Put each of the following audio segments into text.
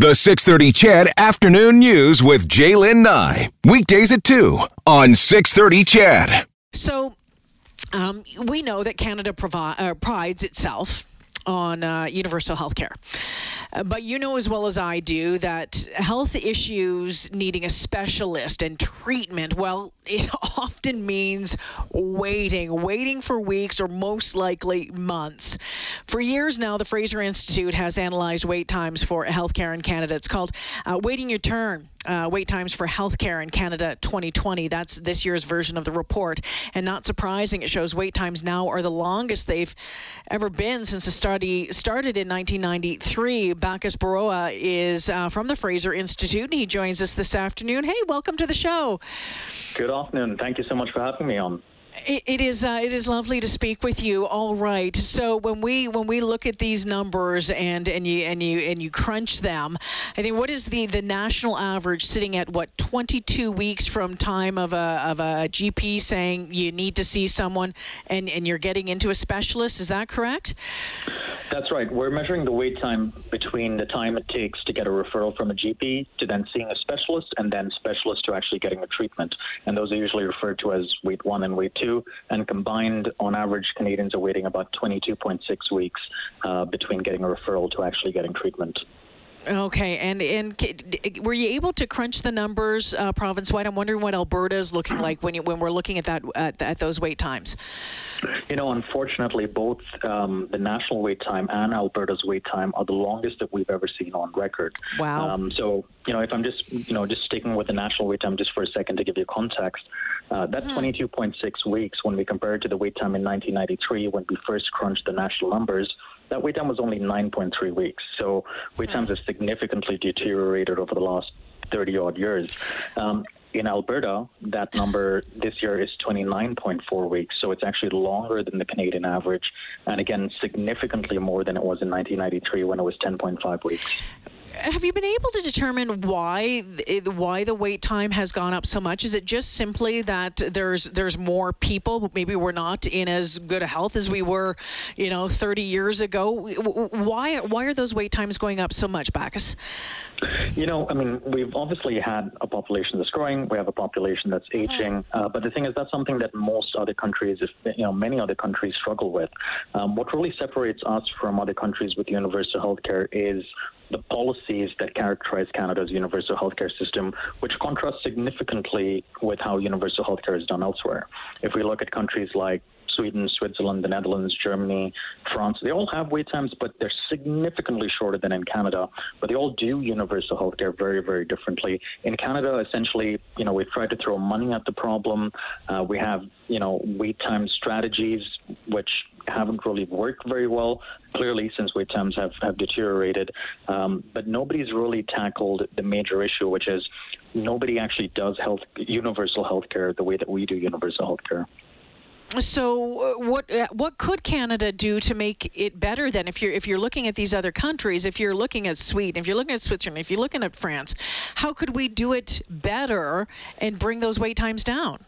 The 630 CHED Afternoon News with Jaylen Nye. Weekdays at 2 on 630 CHED. So um, we know that Canada provi- uh, prides itself on uh, universal health care. Uh, but you know as well as I do that health issues needing a specialist and treatment, well, it often means waiting, waiting for weeks or most likely months. For years now, the Fraser Institute has analyzed wait times for healthcare in Canada. It's called uh, Waiting Your Turn uh, wait times for healthcare in Canada 2020. That's this year's version of the report. And not surprising, it shows wait times now are the longest they've ever been since the study started in 1993. Bacchus Barua is uh, from the Fraser Institute, and he joins us this afternoon. Hey, welcome to the show. Good afternoon. Thank you so much for having me on. It, is uh, it is lovely to speak with you. All right. So when we when we look at these numbers and and you and you and you crunch them, I think what is the the national average sitting at what 22 weeks from time of a of a GP saying you need to see someone and and you're getting into a specialist. Is that correct? That's right. We're measuring the wait time between the time it takes to get a referral from a GP to then seeing a specialist and then specialist to actually getting a treatment. And those are usually referred to as wait one and wait two. And combined, on average, Canadians are waiting about 22.6 weeks uh, between getting a referral to actually getting treatment. Okay, and and were you able to crunch the numbers uh, province-wide? I'm wondering what Alberta is looking like when you, when we're looking at that at, at those wait times. You know, unfortunately, both um, the national wait time and Alberta's wait time are the longest that we've ever seen on record. Wow. Um, so, you know, if I'm just, you know, just sticking with the national wait time just for a second to give you context, uh, that's mm-hmm. 22.6 weeks when we compare it to the wait time in 1993 when we first crunched the national numbers. That wait time was only 9.3 weeks. So wait times have significantly deteriorated over the last 30 odd years. Um, in Alberta, that number this year is 29.4 weeks, so it's actually longer than the Canadian average, and again, significantly more than it was in 1993 when it was 10.5 weeks have you been able to determine why why the wait time has gone up so much? Is it just simply that there's there's more people? Maybe we're not in as good a health as we were, you know, 30 years ago. Why why are those wait times going up so much, Bacchus? You know, I mean, we've obviously had a population that's growing. We have a population that's uh-huh. aging. Uh, but the thing is, that's something that most other countries, if you know, many other countries struggle with. Um, what really separates us from other countries with universal health care is the policies that characterize Canada's universal healthcare system, which contrast significantly with how universal healthcare is done elsewhere. If we look at countries like Sweden, Switzerland, the Netherlands, Germany, France, they all have wait times, but they're significantly shorter than in Canada. But they all do universal healthcare very, very differently. In Canada, essentially, you know, we've tried to throw money at the problem. Uh, we have, you know, wait time strategies, which haven't really worked very well, clearly, since wait times have, have deteriorated. Um, but nobody's really tackled the major issue, which is nobody actually does health universal healthcare the way that we do universal healthcare. So, uh, what uh, what could Canada do to make it better? Then, if you're if you're looking at these other countries, if you're looking at Sweden, if you're looking at Switzerland, if you're looking at France, how could we do it better and bring those wait times down?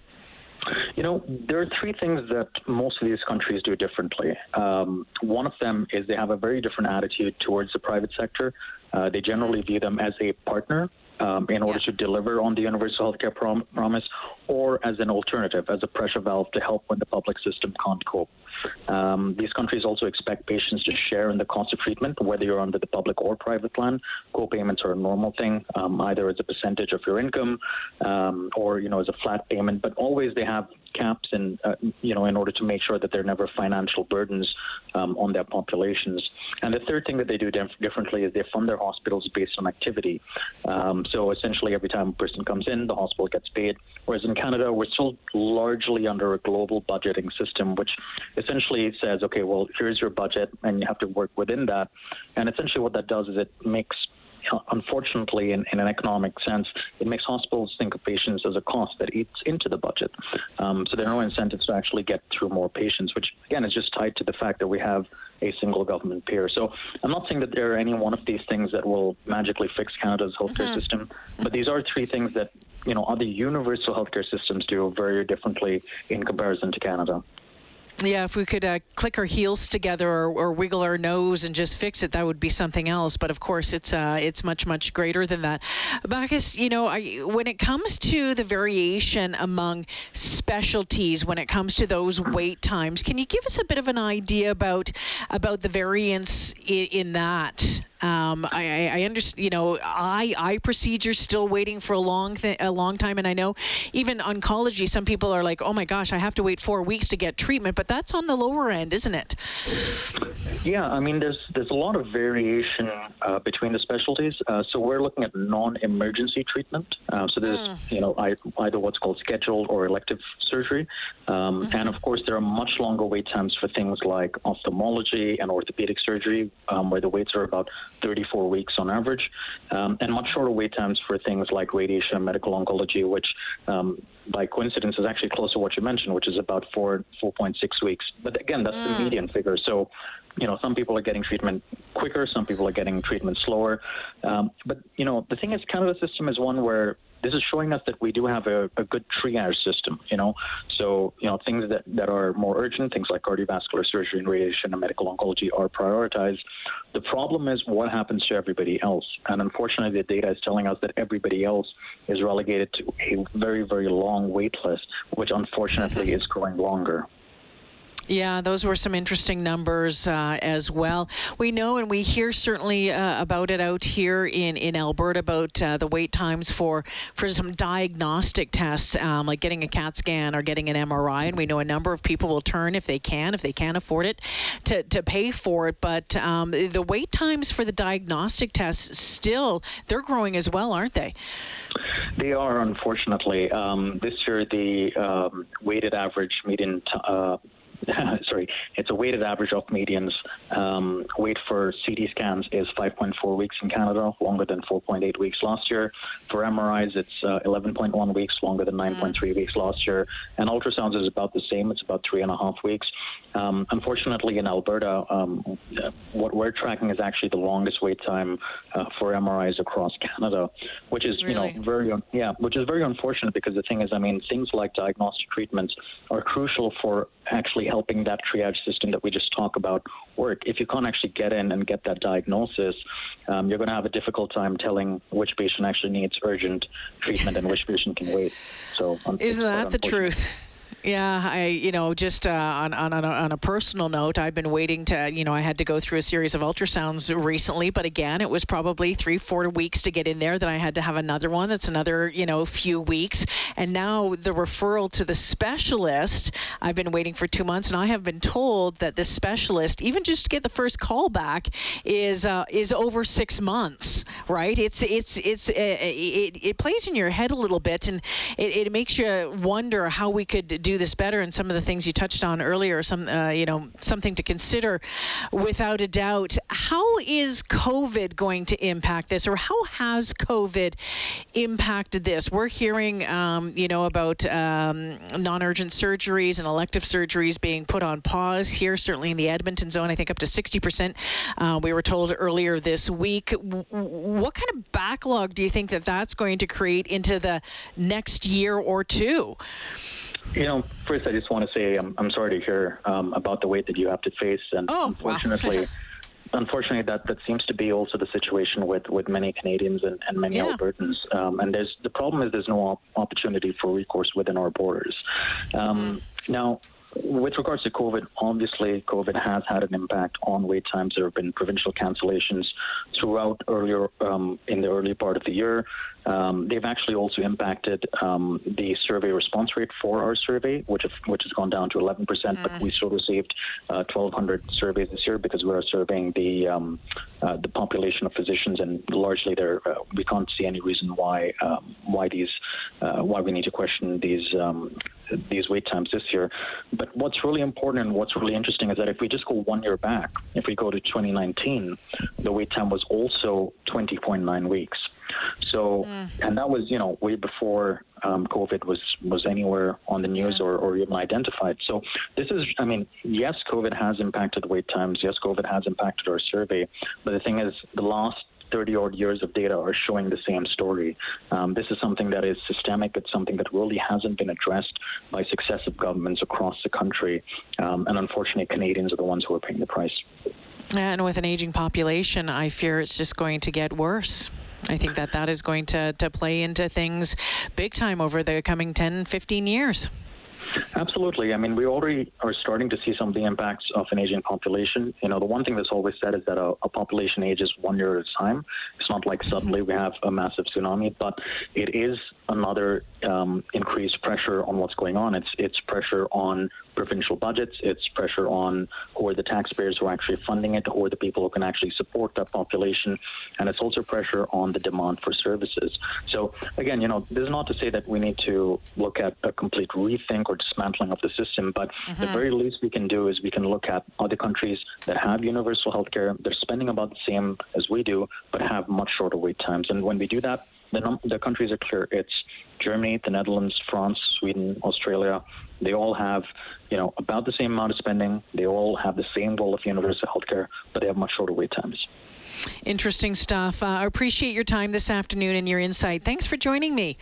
You know, there are three things that most of these countries do differently. Um, one of them is they have a very different attitude towards the private sector. Uh, they generally view them as a partner um, in order to deliver on the universal healthcare prom- promise, or as an alternative, as a pressure valve to help when the public system can't cope. Um, these countries also expect patients to share in the cost of treatment, whether you're under the public or private plan. Co-payments are a normal thing, um, either as a percentage of your income um, or you know as a flat payment. But always they have caps and uh, you know in order to make sure that there are never financial burdens um, on their populations. And the third thing that they do dif- differently is they fund their hospitals based on activity. Um, so essentially, every time a person comes in, the hospital gets paid. Whereas in Canada, we're still largely under a global budgeting system, which essentially says, okay, well, here's your budget, and you have to work within that. And essentially, what that does is it makes unfortunately, in, in, an economic sense, it makes hospitals think of patients as a cost that eats into the budget. Um, so there are no incentives to actually get through more patients, which again is just tied to the fact that we have a single government payer. So I'm not saying that there are any one of these things that will magically fix Canada's healthcare mm-hmm. system, but these are three things that you know other universal healthcare systems do very differently in comparison to Canada. Yeah, if we could uh, click our heels together or, or, wiggle our nose and just fix it, that would be something else. But of course, it's uh, it's much much greater than that. Bacchus, you know, I, when it comes to the variation among specialties, when it comes to those wait times, can you give us a bit of an idea about about the variance in, in that? Um, I, I, understand, you know, eye eye procedures still waiting for a long th- a long time, and I know even oncology, some people are like, oh my gosh, I have to wait four weeks to get treatment, but that's on the lower end, isn't it? Yeah, I mean, there's there's a lot of variation uh, between the specialties. Uh, so we're looking at non-emergency treatment. Uh, so there's mm. you know either what's called scheduled or elective surgery, um, mm-hmm. and of course there are much longer wait times for things like ophthalmology and orthopedic surgery, um, where the waits are about 34 weeks on average, um, and much shorter wait times for things like radiation and medical oncology, which um, by coincidence is actually close to what you mentioned, which is about four 4.6 weeks. But again, that's mm. the median figure. So, you know, some people are getting treatment quicker, some people are getting treatment slower. Um, but you know, the thing is, Canada system is one where this is showing us that we do have a, a, good triage system, you know. So, you know, things that, that are more urgent, things like cardiovascular surgery and radiation and medical oncology are prioritized. The problem is what happens to everybody else. And unfortunately, the data is telling us that everybody else is relegated to a very, very long wait list, which unfortunately is growing longer. Yeah, those were some interesting numbers uh, as well. We know and we hear certainly uh, about it out here in, in Alberta about uh, the wait times for, for some diagnostic tests, um, like getting a CAT scan or getting an MRI. And we know a number of people will turn if they can, if they can't afford it, to, to pay for it. But um, the wait times for the diagnostic tests still, they're growing as well, aren't they? They are, unfortunately. Um, this year, the um, weighted average median uh, sorry, it's a weighted average of medians. Um, wait for CT scans is 5.4 weeks in Canada, longer than 4.8 weeks last year. For MRIs, it's uh, 11.1 weeks, longer than 9.3 mm. weeks last year. And ultrasounds is about the same. It's about three and a half weeks. Um, unfortunately, in Alberta, um, what we're tracking is actually the longest wait time uh, for MRIs across Canada, which is really? you know very yeah, which is very unfortunate because the thing is, I mean, things like diagnostic treatments are crucial for actually helping that triage system that we just talked about work. If you can't actually get in and get that diagnosis, um, you're going to have a difficult time telling which patient actually needs urgent treatment and which patient can wait. So, isn't that the truth? Yeah, I, you know, just uh, on, on, on, a, on a personal note, I've been waiting to, you know, I had to go through a series of ultrasounds recently, but again, it was probably three, four weeks to get in there. Then I had to have another one. That's another, you know, few weeks. And now the referral to the specialist, I've been waiting for two months, and I have been told that the specialist, even just to get the first call back, is uh, is over six months. Right? It's it's it's uh, it, it plays in your head a little bit, and it, it makes you wonder how we could do do this better and some of the things you touched on earlier some uh, you know something to consider without a doubt. How is covid going to impact this or how has covid impacted this? We're hearing um, you know about um, non-urgent surgeries and elective surgeries being put on pause here certainly in the edmonton zone i think up to 60% uh, we were told earlier this week. What kind of backlog do you think that that's going to create into the next year or two you know, first I just want to say I'm, I'm sorry to hear um, about the wait that you have to face, and oh, unfortunately. Wow. unfortunately, that, that seems to be also the situation with, with many Canadians and, and many yeah. Albertans. Um, and there's the problem is there's no op- opportunity for recourse within our borders. Um, mm-hmm. Now, with regards to COVID, obviously COVID has had an impact on wait times. There have been provincial cancellations throughout earlier um, in the early part of the year. Um, they've actually also impacted um, the survey response rate for our survey, which have, which has gone down to 11%. Mm. But we still received uh, 1,200 surveys this year because we are surveying the um, uh, the population of physicians, and largely there uh, we can't see any reason why um, why these uh, why we need to question these um, these wait times this year. But what's really important and what's really interesting is that if we just go one year back, if we go to 2019, the wait time was also 20.9 weeks. So, mm. and that was, you know, way before um, COVID was, was anywhere on the news yeah. or, or even identified. So this is, I mean, yes, COVID has impacted wait times. Yes, COVID has impacted our survey. But the thing is, the last 30 odd years of data are showing the same story. Um, this is something that is systemic. It's something that really hasn't been addressed by successive governments across the country. Um, and unfortunately, Canadians are the ones who are paying the price. And with an aging population, I fear it's just going to get worse. I think that that is going to, to play into things big time over the coming 10, 15 years. Absolutely. I mean, we already are starting to see some of the impacts of an aging population. You know, the one thing that's always said is that a, a population ages one year at a time. It's not like suddenly we have a massive tsunami, but it is another um, increased pressure on what's going on. It's it's pressure on provincial budgets. It's pressure on who are the taxpayers who are actually funding it, who are the people who can actually support that population, and it's also pressure on the demand for services. So again, you know, this is not to say that we need to look at a complete rethink or dismantling of the system, but mm-hmm. the very least we can do is we can look at other countries that have universal health care. They're spending about the same as we do, but have much shorter wait times. And when we do that, the, num- the countries are clear. It's Germany, the Netherlands, France, Sweden, Australia. They all have, you know, about the same amount of spending. They all have the same goal of universal health care, but they have much shorter wait times. Interesting stuff. Uh, I appreciate your time this afternoon and your insight. Thanks for joining me.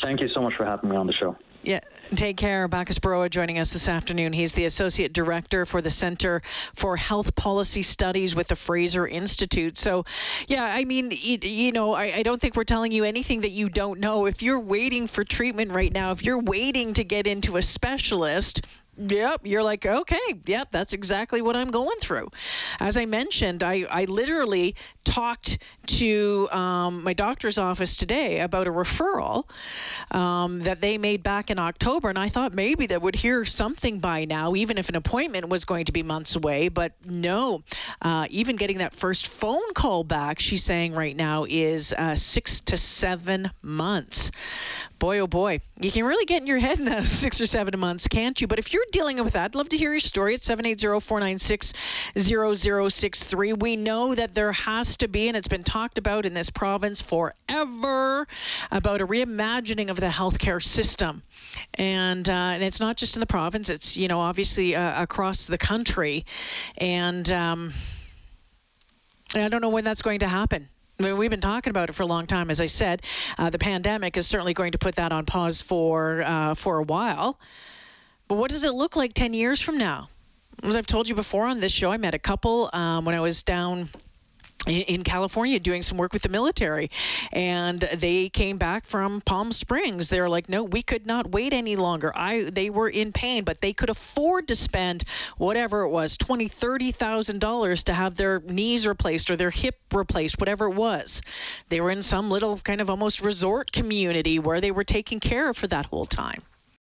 Thank you so much for having me on the show. Yeah, take care. Bacchus Barua joining us this afternoon. He's the Associate Director for the Center for Health Policy Studies with the Fraser Institute. So, yeah, I mean, you know, I, I don't think we're telling you anything that you don't know. If you're waiting for treatment right now, if you're waiting to get into a specialist, Yep, you're like, okay, yep, that's exactly what I'm going through. As I mentioned, I, I literally talked to um, my doctor's office today about a referral um, that they made back in October, and I thought maybe they would hear something by now, even if an appointment was going to be months away. But no, uh, even getting that first phone call back, she's saying right now is uh, six to seven months boy, oh boy, you can really get in your head in those six or seven months, can't you? But if you're dealing with that, I'd love to hear your story at 780-496-0063. We know that there has to be, and it's been talked about in this province forever, about a reimagining of the healthcare system. And, uh, and it's not just in the province, it's, you know, obviously uh, across the country. And um, I don't know when that's going to happen. I mean, we've been talking about it for a long time. As I said, uh, the pandemic is certainly going to put that on pause for uh, for a while. But what does it look like 10 years from now? As I've told you before on this show, I met a couple um, when I was down in California doing some work with the military. And they came back from Palm Springs. They're like no we could not wait any longer. I they were in pain but they could afford to spend whatever it was 20 30 thousand dollars to have their knees replaced or their hip replaced whatever it was. They were in some little kind of almost resort community where they were taken care of for that whole time